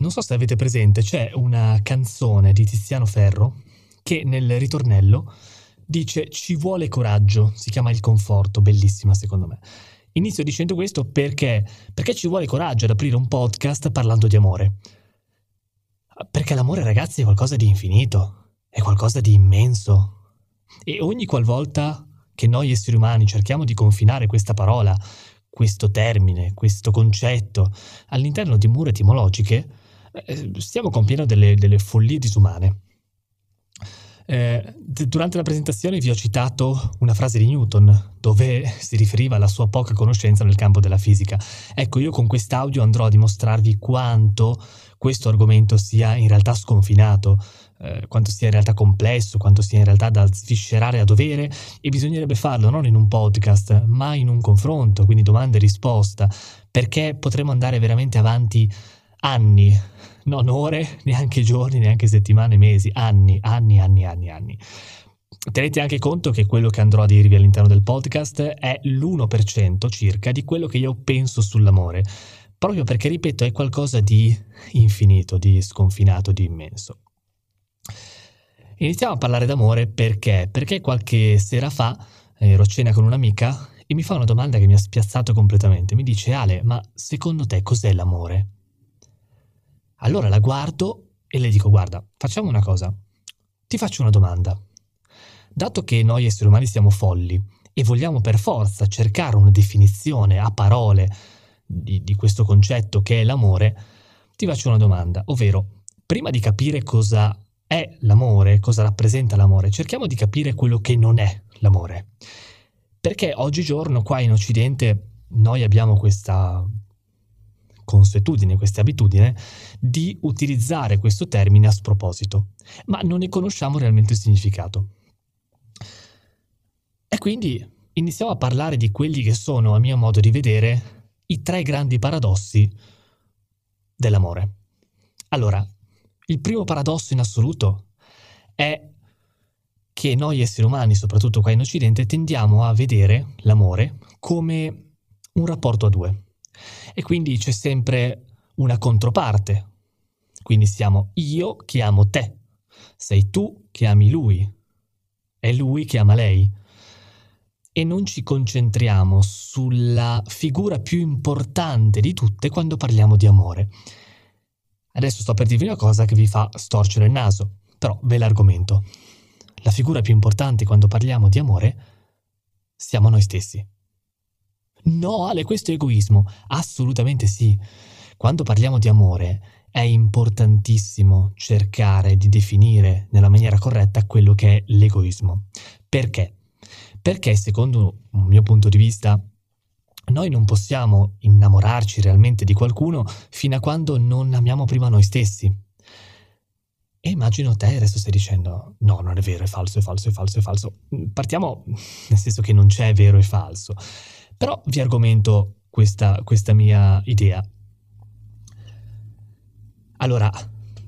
Non so se avete presente, c'è una canzone di Tiziano Ferro che nel ritornello dice ci vuole coraggio, si chiama Il Conforto, bellissima secondo me. Inizio dicendo questo perché, perché ci vuole coraggio ad aprire un podcast parlando di amore. Perché l'amore, ragazzi, è qualcosa di infinito, è qualcosa di immenso. E ogni qualvolta che noi esseri umani cerchiamo di confinare questa parola, questo termine, questo concetto all'interno di mura etimologiche, stiamo compiendo delle, delle follie disumane. Eh, durante la presentazione vi ho citato una frase di Newton dove si riferiva alla sua poca conoscenza nel campo della fisica. Ecco, io con quest'audio andrò a dimostrarvi quanto questo argomento sia in realtà sconfinato, eh, quanto sia in realtà complesso, quanto sia in realtà da sviscerare a dovere e bisognerebbe farlo non in un podcast, ma in un confronto, quindi domanda e risposta, perché potremo andare veramente avanti anni, non ore, neanche giorni, neanche settimane, mesi, anni, anni, anni, anni, anni. Tenete anche conto che quello che andrò a dirvi all'interno del podcast è l'1% circa di quello che io penso sull'amore, proprio perché, ripeto, è qualcosa di infinito, di sconfinato, di immenso. Iniziamo a parlare d'amore perché? Perché qualche sera fa ero a cena con un'amica e mi fa una domanda che mi ha spiazzato completamente. Mi dice, Ale, ma secondo te cos'è l'amore? Allora la guardo e le dico, guarda, facciamo una cosa, ti faccio una domanda. Dato che noi esseri umani siamo folli e vogliamo per forza cercare una definizione a parole di, di questo concetto che è l'amore, ti faccio una domanda, ovvero, prima di capire cosa è l'amore, cosa rappresenta l'amore, cerchiamo di capire quello che non è l'amore. Perché oggigiorno qua in Occidente noi abbiamo questa consuetudine, questa abitudine di utilizzare questo termine a sproposito, ma non ne conosciamo realmente il significato. E quindi iniziamo a parlare di quelli che sono, a mio modo di vedere, i tre grandi paradossi dell'amore. Allora, il primo paradosso in assoluto è che noi esseri umani, soprattutto qua in Occidente, tendiamo a vedere l'amore come un rapporto a due. E quindi c'è sempre una controparte. Quindi siamo io che amo te, sei tu che ami lui, è lui che ama lei. E non ci concentriamo sulla figura più importante di tutte quando parliamo di amore. Adesso sto per dirvi una cosa che vi fa storcere il naso, però ve l'argomento. La figura più importante quando parliamo di amore siamo noi stessi. No, Ale, questo è egoismo. Assolutamente sì. Quando parliamo di amore è importantissimo cercare di definire nella maniera corretta quello che è l'egoismo. Perché? Perché secondo un mio punto di vista noi non possiamo innamorarci realmente di qualcuno fino a quando non amiamo prima noi stessi. E immagino te adesso stai dicendo no, non è vero, è falso, è falso, è falso, è falso. Partiamo nel senso che non c'è vero e falso. Però vi argomento questa, questa mia idea. Allora,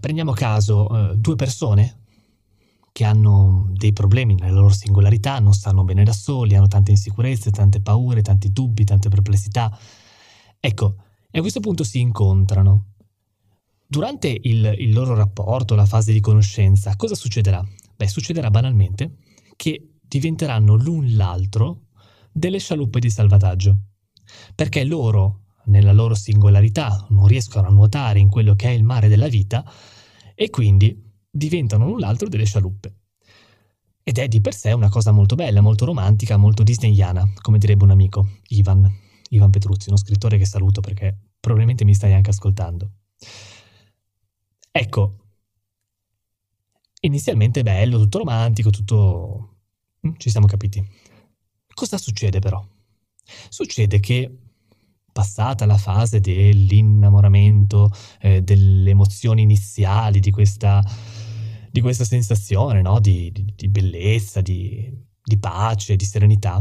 prendiamo caso eh, due persone che hanno dei problemi nella loro singolarità, non stanno bene da soli, hanno tante insicurezze, tante paure, tanti dubbi, tante perplessità. Ecco, e a questo punto si incontrano. Durante il, il loro rapporto, la fase di conoscenza, cosa succederà? Beh, succederà banalmente che diventeranno l'un l'altro delle scialuppe di salvataggio, perché loro, nella loro singolarità, non riescono a nuotare in quello che è il mare della vita e quindi diventano l'un l'altro delle scialuppe. Ed è di per sé una cosa molto bella, molto romantica, molto disneyana, come direbbe un amico, Ivan, Ivan Petruzzi, uno scrittore che saluto perché probabilmente mi stai anche ascoltando. Ecco, inizialmente bello, tutto romantico, tutto... Mm, ci siamo capiti. Cosa succede però? Succede che passata la fase dell'innamoramento, eh, delle emozioni iniziali, di questa, di questa sensazione no? di, di, di, bellezza, di, di pace, di serenità,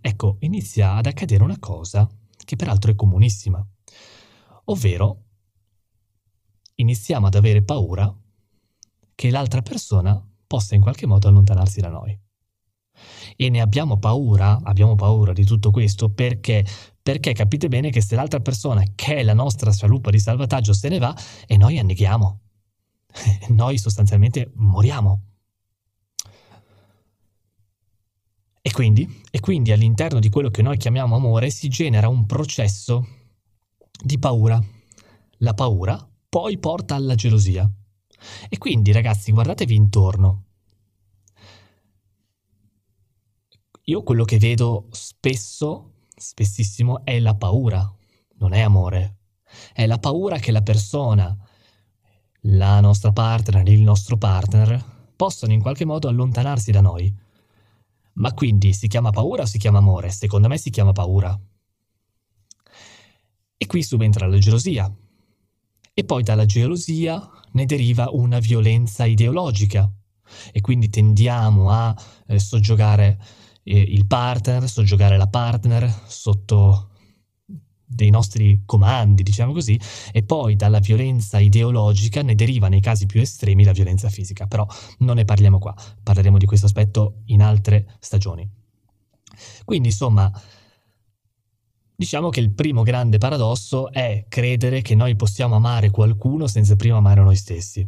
ecco, inizia ad accadere una cosa che peraltro è comunissima, ovvero iniziamo ad avere paura che l'altra persona possa in qualche modo allontanarsi da noi. E ne abbiamo paura, abbiamo paura di tutto questo perché? perché capite bene che se l'altra persona, che è la nostra scialuppa di salvataggio, se ne va, e noi anneghiamo. noi sostanzialmente moriamo. E quindi, e quindi all'interno di quello che noi chiamiamo amore si genera un processo di paura. La paura poi porta alla gelosia. E quindi ragazzi guardatevi intorno. Io quello che vedo spesso, spessissimo, è la paura, non è amore. È la paura che la persona, la nostra partner, il nostro partner, possano in qualche modo allontanarsi da noi. Ma quindi si chiama paura o si chiama amore? Secondo me si chiama paura. E qui subentra la gelosia. E poi dalla gelosia ne deriva una violenza ideologica. E quindi tendiamo a eh, soggiogare il partner, soggiogare la partner sotto dei nostri comandi, diciamo così, e poi dalla violenza ideologica ne deriva nei casi più estremi la violenza fisica, però non ne parliamo qua, parleremo di questo aspetto in altre stagioni. Quindi insomma, diciamo che il primo grande paradosso è credere che noi possiamo amare qualcuno senza prima amare noi stessi.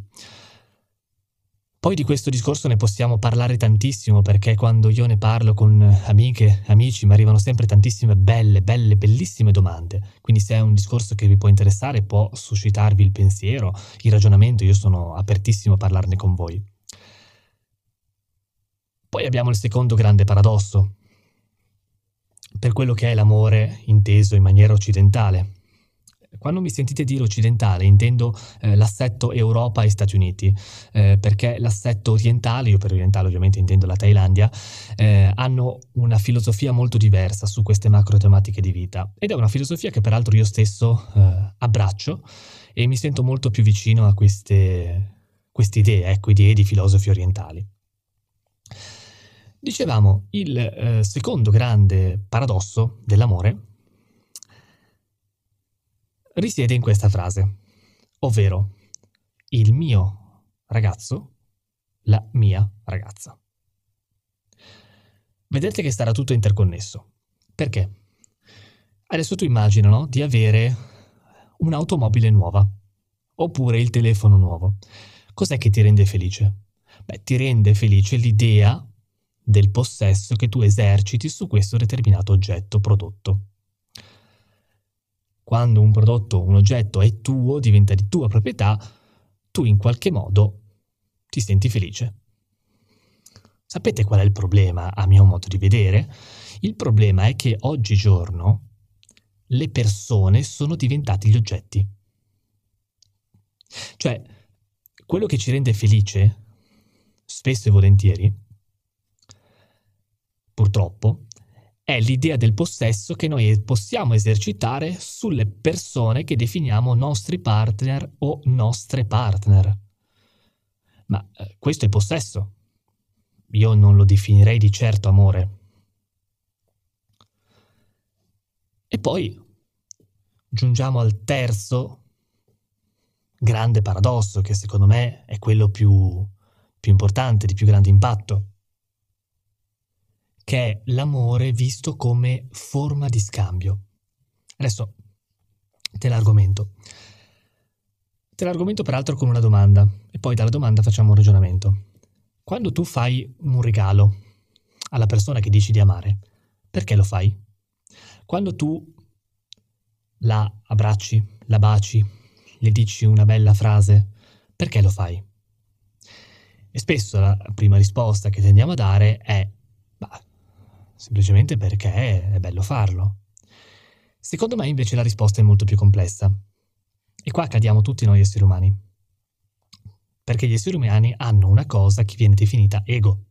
Poi di questo discorso ne possiamo parlare tantissimo perché quando io ne parlo con amiche, amici, mi arrivano sempre tantissime belle, belle, bellissime domande. Quindi se è un discorso che vi può interessare, può suscitarvi il pensiero, il ragionamento, io sono apertissimo a parlarne con voi. Poi abbiamo il secondo grande paradosso, per quello che è l'amore inteso in maniera occidentale. Quando mi sentite dire occidentale intendo eh, l'assetto Europa e Stati Uniti, eh, perché l'assetto orientale, io per orientale ovviamente intendo la Thailandia, eh, hanno una filosofia molto diversa su queste macro tematiche di vita ed è una filosofia che peraltro io stesso eh, abbraccio e mi sento molto più vicino a queste, queste idee, ecco, idee di filosofi orientali. Dicevamo, il eh, secondo grande paradosso dell'amore risiede in questa frase, ovvero il mio ragazzo, la mia ragazza. Vedete che sarà tutto interconnesso. Perché? Adesso tu immagina no, di avere un'automobile nuova oppure il telefono nuovo. Cos'è che ti rende felice? Beh, ti rende felice l'idea del possesso che tu eserciti su questo determinato oggetto prodotto quando un prodotto, un oggetto è tuo, diventa di tua proprietà, tu in qualche modo ti senti felice. Sapete qual è il problema, a mio modo di vedere? Il problema è che oggigiorno le persone sono diventate gli oggetti. Cioè, quello che ci rende felice, spesso e volentieri, purtroppo, è l'idea del possesso che noi possiamo esercitare sulle persone che definiamo nostri partner o nostre partner. Ma eh, questo è possesso. Io non lo definirei di certo amore. E poi giungiamo al terzo grande paradosso, che secondo me è quello più, più importante, di più grande impatto che è l'amore visto come forma di scambio. Adesso te l'argomento. Te l'argomento peraltro con una domanda e poi dalla domanda facciamo un ragionamento. Quando tu fai un regalo alla persona che dici di amare, perché lo fai? Quando tu la abbracci, la baci, le dici una bella frase, perché lo fai? E spesso la prima risposta che tendiamo a dare è, semplicemente perché è bello farlo. Secondo me invece la risposta è molto più complessa. E qua cadiamo tutti noi esseri umani. Perché gli esseri umani hanno una cosa che viene definita ego.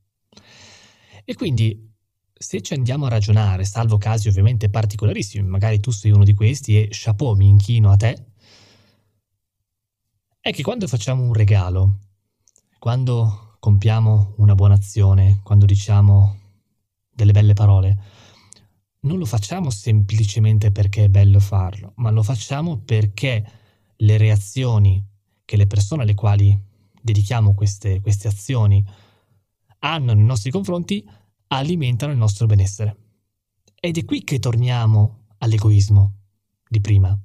E quindi se ci andiamo a ragionare, salvo casi ovviamente particolarissimi, magari tu sei uno di questi e chapeau, mi inchino a te, è che quando facciamo un regalo, quando compiamo una buona azione, quando diciamo delle belle parole, non lo facciamo semplicemente perché è bello farlo, ma lo facciamo perché le reazioni che le persone alle quali dedichiamo queste, queste azioni hanno nei nostri confronti alimentano il nostro benessere. Ed è qui che torniamo all'egoismo di prima.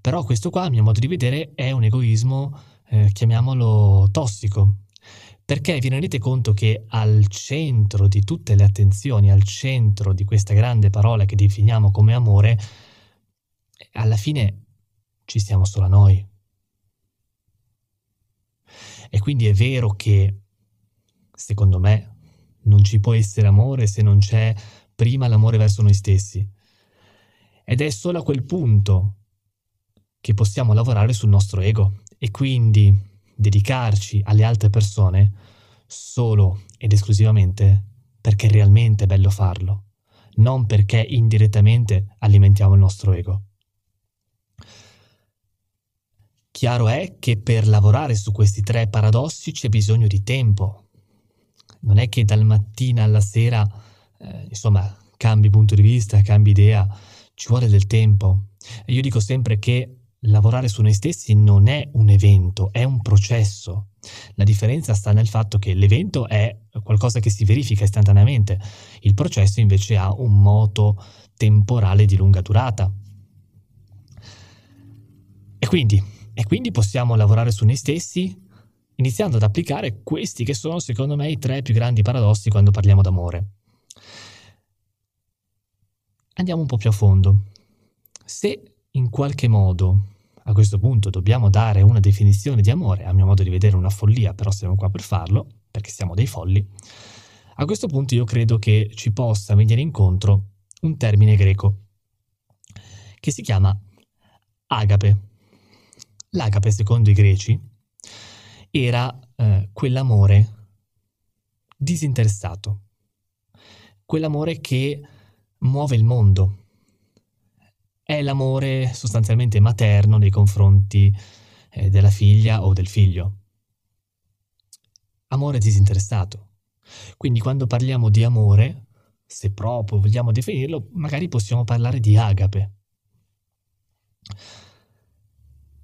Però questo qua, a mio modo di vedere, è un egoismo, eh, chiamiamolo tossico, perché vi rendete conto che al centro di tutte le attenzioni, al centro di questa grande parola che definiamo come amore, alla fine ci siamo solo noi. E quindi è vero che, secondo me, non ci può essere amore se non c'è prima l'amore verso noi stessi. Ed è solo a quel punto che possiamo lavorare sul nostro ego e quindi dedicarci alle altre persone solo ed esclusivamente perché è realmente bello farlo, non perché indirettamente alimentiamo il nostro ego. Chiaro è che per lavorare su questi tre paradossi c'è bisogno di tempo. Non è che dal mattino alla sera, eh, insomma, cambi punto di vista, cambi idea, ci vuole del tempo. Io dico sempre che lavorare su noi stessi non è un evento, è un processo. La differenza sta nel fatto che l'evento è qualcosa che si verifica istantaneamente, il processo invece ha un moto temporale di lunga durata. E quindi e quindi possiamo lavorare su noi stessi iniziando ad applicare questi che sono secondo me i tre più grandi paradossi quando parliamo d'amore. Andiamo un po' più a fondo. Se in qualche modo a questo punto dobbiamo dare una definizione di amore, a mio modo di vedere una follia, però siamo qua per farlo, perché siamo dei folli, a questo punto io credo che ci possa venire incontro un termine greco che si chiama agape. L'agape, secondo i greci, era eh, quell'amore disinteressato, quell'amore che muove il mondo. È l'amore sostanzialmente materno nei confronti eh, della figlia o del figlio. Amore disinteressato. Quindi quando parliamo di amore, se proprio vogliamo definirlo, magari possiamo parlare di agape.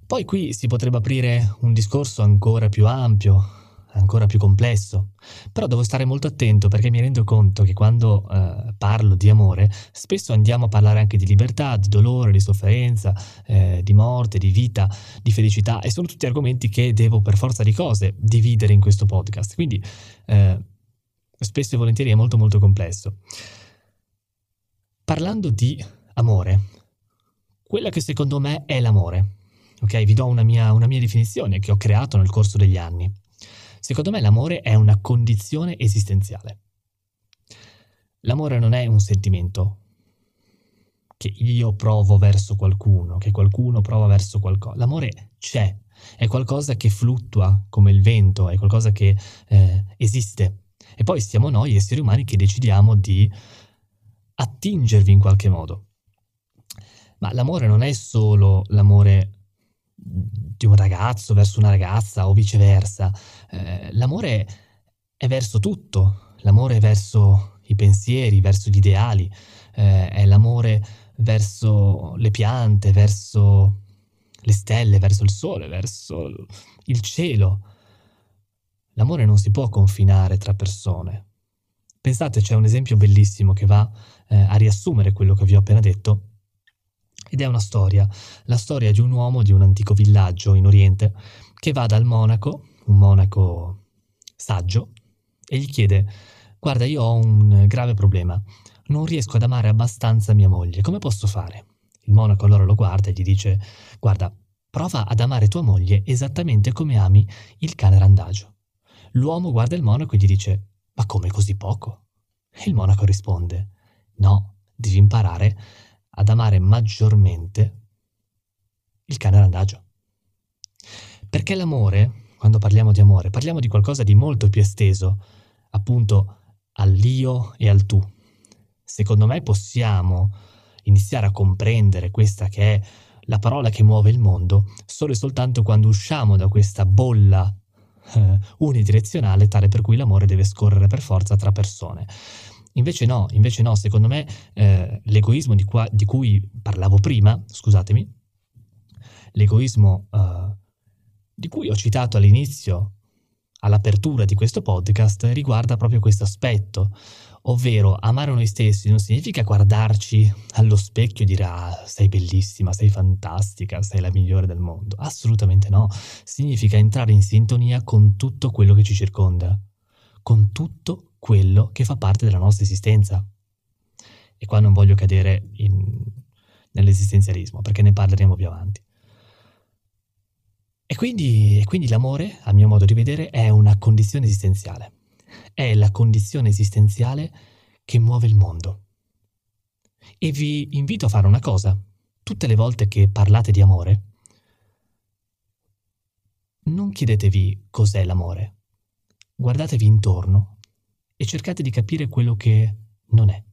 Poi qui si potrebbe aprire un discorso ancora più ampio, ancora più complesso, però devo stare molto attento perché mi rendo conto che quando eh, parlo di amore spesso andiamo a parlare anche di libertà, di dolore, di sofferenza, eh, di morte, di vita, di felicità e sono tutti argomenti che devo per forza di cose dividere in questo podcast, quindi eh, spesso e volentieri è molto molto complesso. Parlando di amore, quella che secondo me è l'amore, Ok, vi do una mia, una mia definizione che ho creato nel corso degli anni. Secondo me l'amore è una condizione esistenziale. L'amore non è un sentimento che io provo verso qualcuno, che qualcuno prova verso qualcosa. L'amore c'è, è qualcosa che fluttua come il vento, è qualcosa che eh, esiste. E poi siamo noi, esseri umani, che decidiamo di attingervi in qualche modo. Ma l'amore non è solo l'amore di un ragazzo verso una ragazza o viceversa. Eh, l'amore è verso tutto, l'amore è verso i pensieri, verso gli ideali, eh, è l'amore verso le piante, verso le stelle, verso il sole, verso il cielo. L'amore non si può confinare tra persone. Pensate, c'è un esempio bellissimo che va eh, a riassumere quello che vi ho appena detto ed è una storia, la storia di un uomo di un antico villaggio in Oriente che va dal monaco, un monaco saggio, e gli chiede, guarda io ho un grave problema, non riesco ad amare abbastanza mia moglie, come posso fare? Il monaco allora lo guarda e gli dice, guarda, prova ad amare tua moglie esattamente come ami il cane randagio. L'uomo guarda il monaco e gli dice, ma come così poco? E il monaco risponde, no, devi imparare ad amare maggiormente il cane randagio. Perché l'amore, quando parliamo di amore, parliamo di qualcosa di molto più esteso, appunto all'io e al tu. Secondo me possiamo iniziare a comprendere questa che è la parola che muove il mondo solo e soltanto quando usciamo da questa bolla eh, unidirezionale tale per cui l'amore deve scorrere per forza tra persone. Invece no, invece no, secondo me eh, l'egoismo di, qua, di, cui parlavo prima, scusatemi, l'egoismo eh, di cui ho citato all'inizio all'apertura di questo podcast riguarda proprio questo aspetto, ovvero amare noi stessi non significa guardarci allo specchio e dire ah, sei bellissima, sei fantastica, sei la migliore del mondo. Assolutamente no, significa entrare in sintonia con tutto quello che ci circonda, con tutto quello che fa parte della nostra esistenza. E qua non voglio cadere in, nell'esistenzialismo, perché ne parleremo più avanti. E quindi, e quindi l'amore, a mio modo di vedere, è una condizione esistenziale. È la condizione esistenziale che muove il mondo. E vi invito a fare una cosa. Tutte le volte che parlate di amore, non chiedetevi cos'è l'amore. Guardatevi intorno e cercate di capire quello che non è.